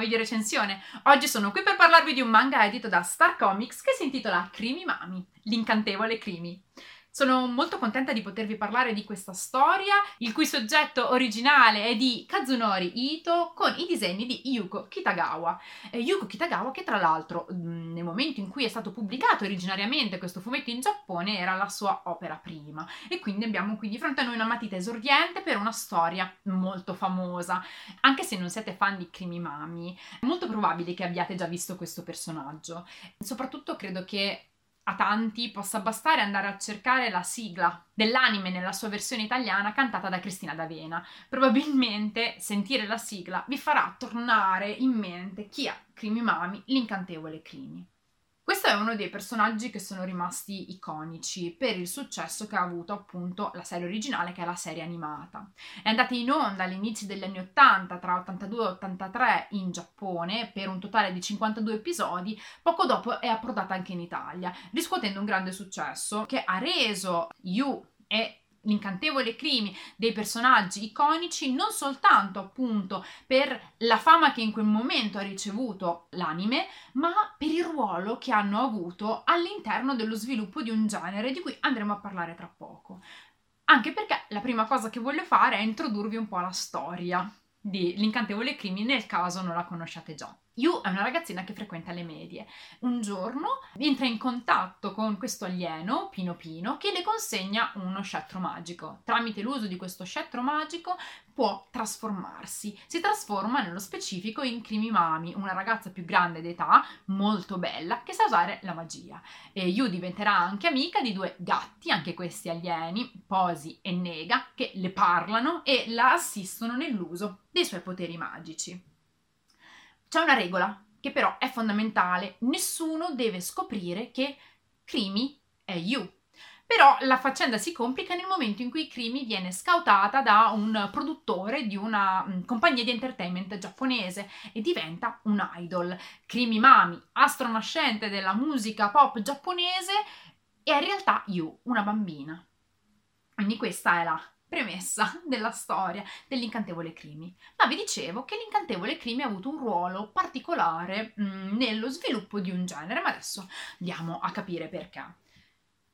video recensione. Oggi sono qui per parlarvi di un manga edito da Star Comics che si intitola Crimi Mami, l'incantevole Crimi. Sono molto contenta di potervi parlare di questa storia, il cui soggetto originale è di Kazunori Ito con i disegni di Yuko Kitagawa. Eh, Yuko Kitagawa che tra l'altro mm, nel momento in cui è stato pubblicato originariamente questo fumetto in Giappone era la sua opera prima e quindi abbiamo qui di fronte a noi una matita esordiente per una storia molto famosa. Anche se non siete fan di Krimi Mami, è molto probabile che abbiate già visto questo personaggio. Soprattutto credo che a tanti possa bastare andare a cercare la sigla dell'anime nella sua versione italiana cantata da Cristina D'Avena. Probabilmente sentire la sigla vi farà tornare in mente chi è Crimi Mami, l'incantevole Crimi. Questo è uno dei personaggi che sono rimasti iconici per il successo che ha avuto appunto la serie originale, che è la serie animata. È andata in onda all'inizio degli anni 80, tra 82 e 83 in Giappone, per un totale di 52 episodi, poco dopo è approdata anche in Italia, riscuotendo un grande successo che ha reso Yu e l'incantevole crimi dei personaggi iconici non soltanto appunto per la fama che in quel momento ha ricevuto l'anime, ma per il ruolo che hanno avuto all'interno dello sviluppo di un genere di cui andremo a parlare tra poco. Anche perché la prima cosa che voglio fare è introdurvi un po' la storia di L'incantevole crimi nel caso non la conosciate già. Yu è una ragazzina che frequenta le medie. Un giorno entra in contatto con questo alieno, Pino Pino, che le consegna uno scettro magico. Tramite l'uso di questo scettro magico può trasformarsi. Si trasforma nello specifico in Mami, una ragazza più grande d'età, molto bella, che sa usare la magia. E Yu diventerà anche amica di due gatti, anche questi alieni, Posi e Nega, che le parlano e la assistono nell'uso dei suoi poteri magici. C'è una regola che però è fondamentale, nessuno deve scoprire che Crimi è You. Però la faccenda si complica nel momento in cui Crimi viene scoutata da un produttore di una mm, compagnia di entertainment giapponese e diventa un idol. Crimi Mami, astronascente della musica pop giapponese, è in realtà You, una bambina. Quindi questa è la premessa della storia dell'incantevole Crimi. Ma vi dicevo che l'incantevole Crimi ha avuto un ruolo particolare mh, mm, nello sviluppo di un genere, ma adesso andiamo a capire perché.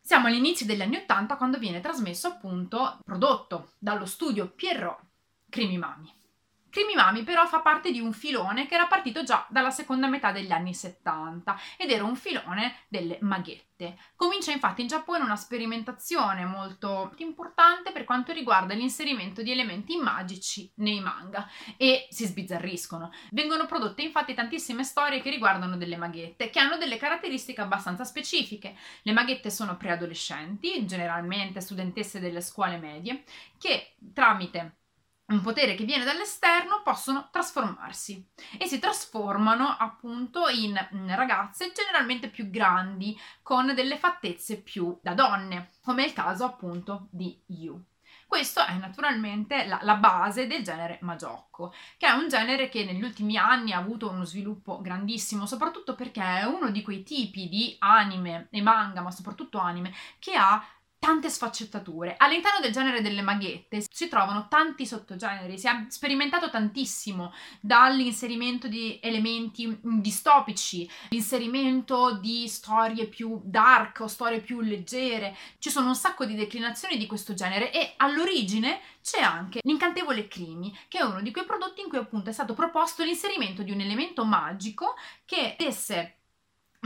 Siamo all'inizio degli anni Ottanta quando viene trasmesso appunto, prodotto dallo studio Pierrot, Crimi Mami. Crimi Mami però fa parte di un filone che era partito già dalla seconda metà degli anni 70 ed era un filone delle maghette. Comincia infatti in Giappone una sperimentazione molto importante per quanto riguarda l'inserimento di elementi magici nei manga e si sbizzarriscono. Vengono prodotte infatti tantissime storie che riguardano delle maghette che hanno delle caratteristiche abbastanza specifiche. Le maghette sono preadolescenti, generalmente studentesse delle scuole medie, che tramite un potere che viene dall'esterno possono trasformarsi e si trasformano appunto in ragazze generalmente più grandi con delle fattezze più da donne, come è il caso appunto di Yu. Questo è naturalmente la, la, base del genere Magiocco, che è un genere che negli ultimi anni ha avuto uno sviluppo grandissimo, soprattutto perché è uno di quei tipi di anime e manga, ma soprattutto anime, che ha tante sfaccettature. All'interno del genere delle maghette si trovano tanti sottogeneri, si è sperimentato tantissimo dall'inserimento di elementi distopici, l'inserimento di storie più dark o storie più leggere. Ci sono un sacco di declinazioni di questo genere e all'origine c'è anche l'incantevole Crimi, che è uno di quei prodotti in cui appunto è stato proposto l'inserimento di un elemento magico che desse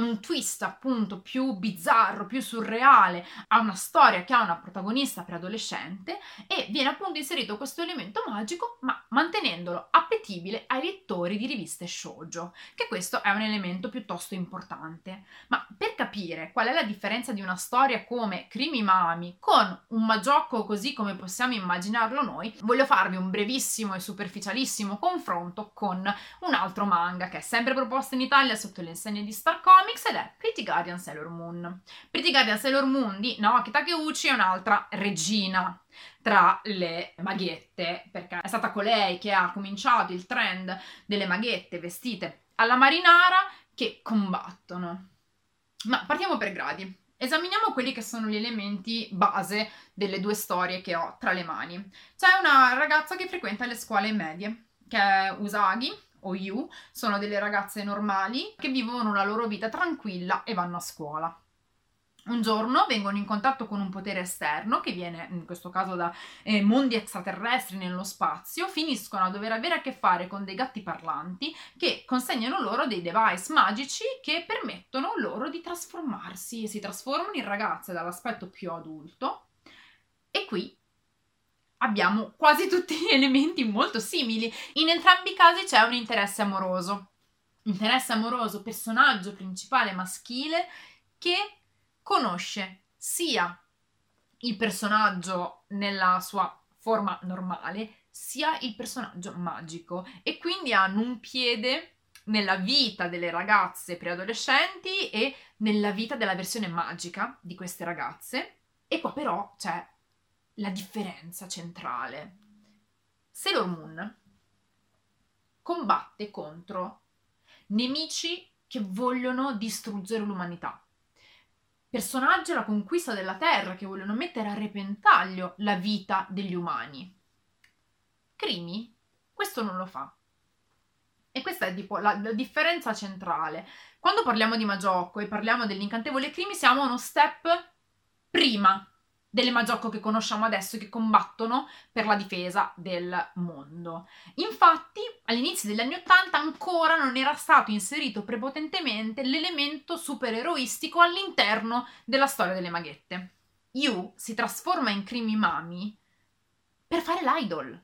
un twist appunto più bizzarro, più surreale a una storia che ha una protagonista preadolescente e viene appunto inserito questo elemento magico ma mantenendolo appetibile ai lettori di riviste shoujo, che questo è un elemento piuttosto importante. Ma per capire qual è la differenza di una storia come Crimi Mami con un magiocco così come possiamo immaginarlo noi, voglio farvi un brevissimo e superficialissimo confronto con un altro manga che è sempre proposto in Italia sotto le insegne di Starcom comics ed è Pretty Guardian Sailor Moon. Pretty Guardian Sailor Moon di Naoki Takeuchi è un'altra regina tra le maghette, perché è stata colei che ha cominciato il trend delle maghette vestite alla marinara che combattono. Ma partiamo per gradi. Esaminiamo quelli che sono gli elementi base delle due storie che ho tra le mani. C'è una ragazza che frequenta le scuole medie, che è Usagi, o Yu sono delle ragazze normali che vivono la loro vita tranquilla e vanno a scuola. Un giorno vengono in contatto con un potere esterno, che viene in questo caso da eh, mondi extraterrestri nello spazio, finiscono a dover avere a che fare con dei gatti parlanti che consegnano loro dei device magici che permettono loro di trasformarsi e si trasformano in ragazze dall'aspetto più adulto. E qui abbiamo quasi tutti gli elementi molto simili. In entrambi i casi c'è un interesse amoroso. Interesse amoroso, personaggio principale maschile che conosce sia il personaggio nella sua forma normale, sia il personaggio magico e quindi hanno un piede nella vita delle ragazze preadolescenti e nella vita della versione magica di queste ragazze. E qua però c'è la differenza centrale. Sailor Moon combatte contro nemici che vogliono distruggere l'umanità personaggi alla conquista della Terra che vogliono mettere a repentaglio la vita degli umani. Crimi questo non lo fa. E questa è tipo la, la differenza centrale. Quando parliamo di Magiocco e parliamo dell'incantevole Crimi, siamo uno step prima delle Magiocco che conosciamo adesso che combattono per la difesa del mondo. Infatti, all'inizio degli anni Ottanta ancora non era stato inserito prepotentemente l'elemento supereroistico all'interno della storia delle maghette. Yu si trasforma in Krimi Mami per fare l'idol.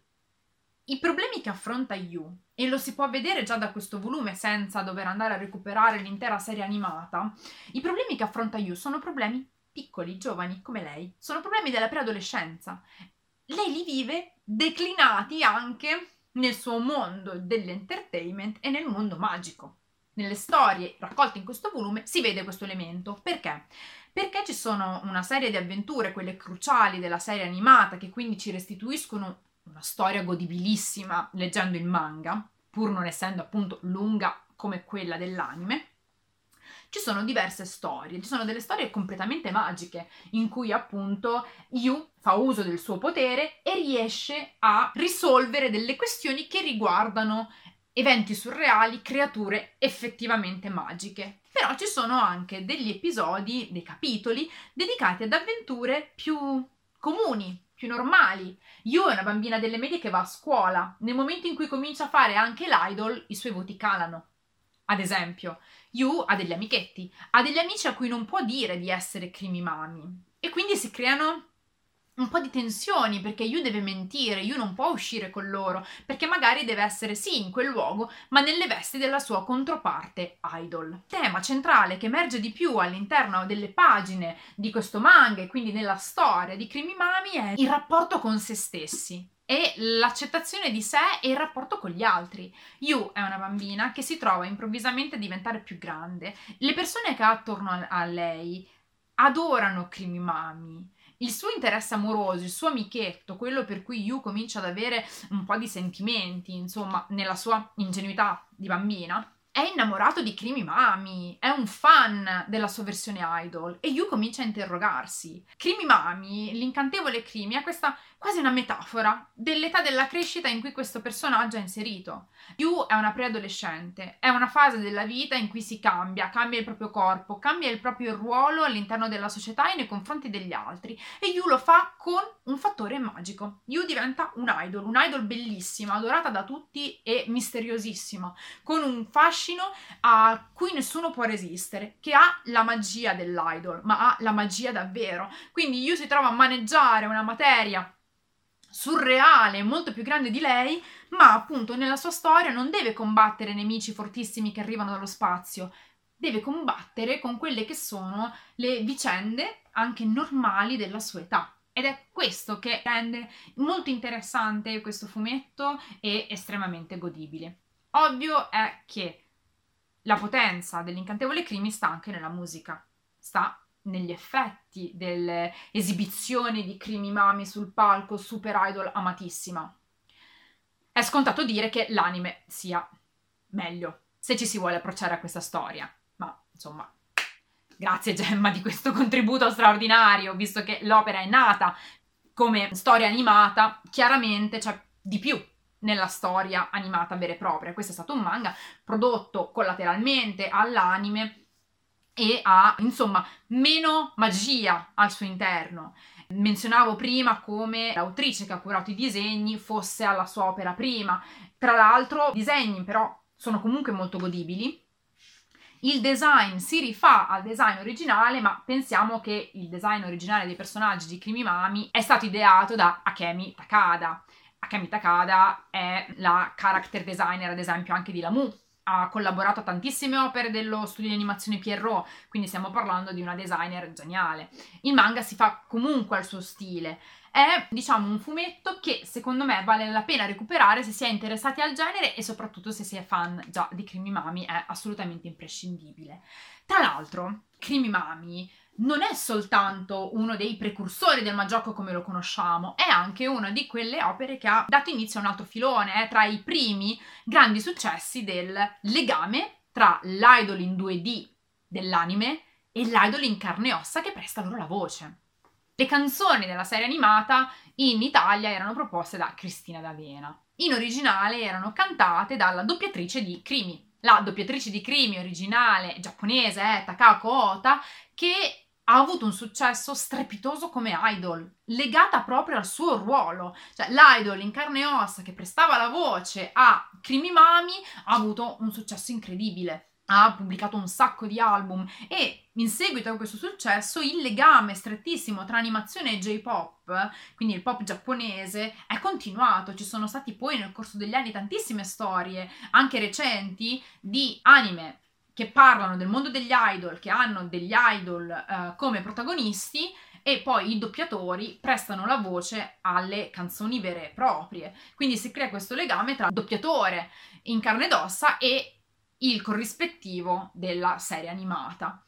I problemi che affronta Yu, e lo si può vedere già da questo volume senza dover andare a recuperare l'intera serie animata, i problemi che affronta Yu sono problemi piccoli, giovani come lei, sono problemi della preadolescenza. Lei li vive declinati anche nel suo mondo dell'entertainment e nel mondo magico. Nelle storie raccolte in questo volume si vede questo elemento. Perché? Perché ci sono una serie di avventure, quelle cruciali della serie animata, che quindi ci restituiscono una storia godibilissima leggendo il manga, pur non essendo appunto lunga come quella dell'anime ci sono diverse storie, ci sono delle storie completamente magiche in cui appunto Yu fa uso del suo potere e riesce a risolvere delle questioni che riguardano eventi surreali, creature effettivamente magiche. Però ci sono anche degli episodi, dei capitoli dedicati ad avventure più comuni, più normali. Yu è una bambina delle medie che va a scuola. Nel momento in cui comincia a fare anche l'idol, i suoi voti calano. Ad esempio, Yu ha degli amichetti, ha degli amici a cui non può dire di essere crimimami e quindi si creano un po' di tensioni perché Yu deve mentire, Yu non può uscire con loro perché magari deve essere sì in quel luogo ma nelle vesti della sua controparte idol. Tema centrale che emerge di più all'interno delle pagine di questo manga e quindi nella storia di Crimimami è il rapporto con se stessi e l'accettazione di sé e il rapporto con gli altri. Yu è una bambina che si trova improvvisamente a diventare più grande. Le persone che ha attorno a lei adorano Mami. Il suo interesse amoroso, il suo amichetto, quello per cui Yu comincia ad avere un po' di sentimenti, insomma, nella sua ingenuità di bambina, è innamorato di Krimi Mami, è un fan della sua versione idol e Yu comincia a interrogarsi. Krimi Mami, l'incantevole Krimi, è questa quasi una metafora dell'età della crescita in cui questo personaggio è inserito. Yu è una preadolescente, è una fase della vita in cui si cambia, cambia il proprio corpo, cambia il proprio ruolo all'interno della società e nei confronti degli altri e Yu lo fa con un fattore magico. Yu diventa un idol, un idol bellissima, adorata da tutti e misteriosissima, con un fascino a cui nessuno può resistere, che ha la magia dell'idol, ma ha la magia davvero. Quindi Yu si trova a maneggiare una materia surreale, molto più grande di lei, ma appunto nella sua storia non deve combattere nemici fortissimi che arrivano dallo spazio, deve combattere con quelle che sono le vicende anche normali della sua età. Ed è questo che rende molto interessante questo fumetto e estremamente godibile. Ovvio è che la potenza dell'incantevole crimi sta anche nella musica, sta negli effetti delle esibizioni di Crimi Mami sul palco, super idol amatissima. È scontato dire che l'anime sia meglio, se ci si vuole approcciare a questa storia. Ma, insomma, grazie Gemma di questo contributo straordinario, visto che l'opera è nata come storia animata, chiaramente c'è di più nella storia animata vera e propria. Questo è stato un manga prodotto collateralmente all'anime e ha insomma meno magia al suo interno. Menzionavo prima come l'autrice che ha curato i disegni fosse alla sua opera prima. Tra l'altro, i disegni però sono comunque molto godibili. Il design si rifà al design originale, ma pensiamo che il design originale dei personaggi di Krimi Mami è stato ideato da Akemi Takada. Akemi Takada è la character designer, ad esempio, anche di Lamu, ha collaborato a tantissime opere dello studio di animazione Pierrot, quindi stiamo parlando di una designer geniale. Il manga si fa comunque al suo stile. È, diciamo, un fumetto che secondo me vale la pena recuperare se si è interessati al genere e soprattutto se si è fan già di Krimi Mami, è assolutamente imprescindibile. Tra l'altro, Krimi Mami non è soltanto uno dei precursori del Maggiocco come lo conosciamo, è anche una di quelle opere che ha dato inizio a un altro filone, è tra i primi grandi successi del legame tra l'idol in 2D dell'anime e l'idol in carne e ossa che presta loro la voce. Le canzoni della serie animata in Italia erano proposte da Cristina D'Avena. In originale erano cantate dalla doppiatrice di Krimi. La doppiatrice di Krimi originale giapponese è Takako Ota, che ha avuto un successo strepitoso come idol, legata proprio al suo ruolo. Cioè, l'idol in carne e ossa che prestava la voce a Krimi Mami ha avuto un successo incredibile. Ha pubblicato un sacco di album e in seguito a questo successo il legame strettissimo tra animazione e J-pop, quindi il pop giapponese, è continuato. Ci sono stati poi nel corso degli anni tantissime storie, anche recenti, di anime che parlano del mondo degli idol, che hanno degli idol eh, come protagonisti e poi i doppiatori prestano la voce alle canzoni vere e proprie. Quindi si crea questo legame tra il doppiatore in carne ed ossa e il corrispettivo della serie animata.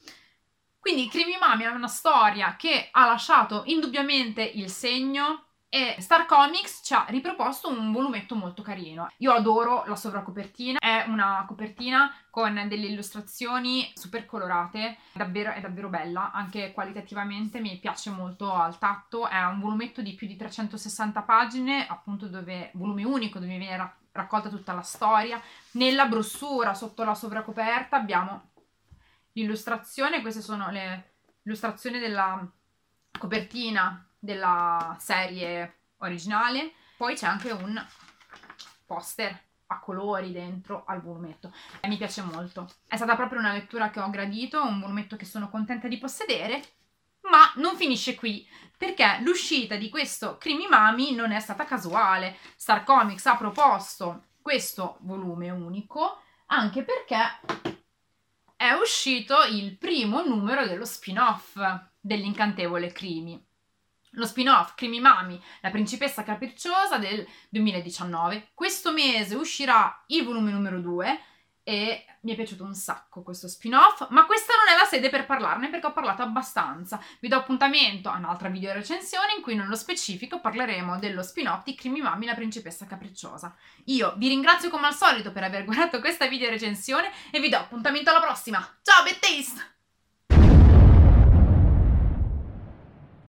Quindi Creamy Mami è una storia che ha lasciato indubbiamente il segno e Star Comics ci ha riproposto un volumetto molto carino. Io adoro la sovracopertina, è una copertina con delle illustrazioni super colorate, davvero, è davvero bella, anche qualitativamente mi piace molto al tatto, è un volumetto di più di 360 pagine, appunto dove, volume unico dove viene ra- raccolta tutta la storia. Nella brossura sotto la sovracoperta abbiamo l'illustrazione, queste sono le illustrazioni della copertina della serie originale. Poi c'è anche un poster a colori dentro al volumetto. E mi piace molto. È stata proprio una lettura che ho gradito, un volumetto che sono contenta di possedere. Ma non finisce qui, perché l'uscita di questo Crimi Mami non è stata casuale. Star Comics ha proposto questo volume unico anche perché è uscito il primo numero dello spin-off dell'incantevole Crimi lo spin-off Creamy Mami, la principessa capricciosa del 2019. Questo mese uscirà il volume numero 2 e mi è piaciuto un sacco questo spin-off, ma questa non è la sede per parlarne perché ho parlato abbastanza. Vi do appuntamento a un'altra video recensione in cui nello specifico parleremo dello spin-off di Creamy Mami, la principessa capricciosa. Io vi ringrazio come al solito per aver guardato questa video recensione e vi do appuntamento alla prossima. Ciao, Taste!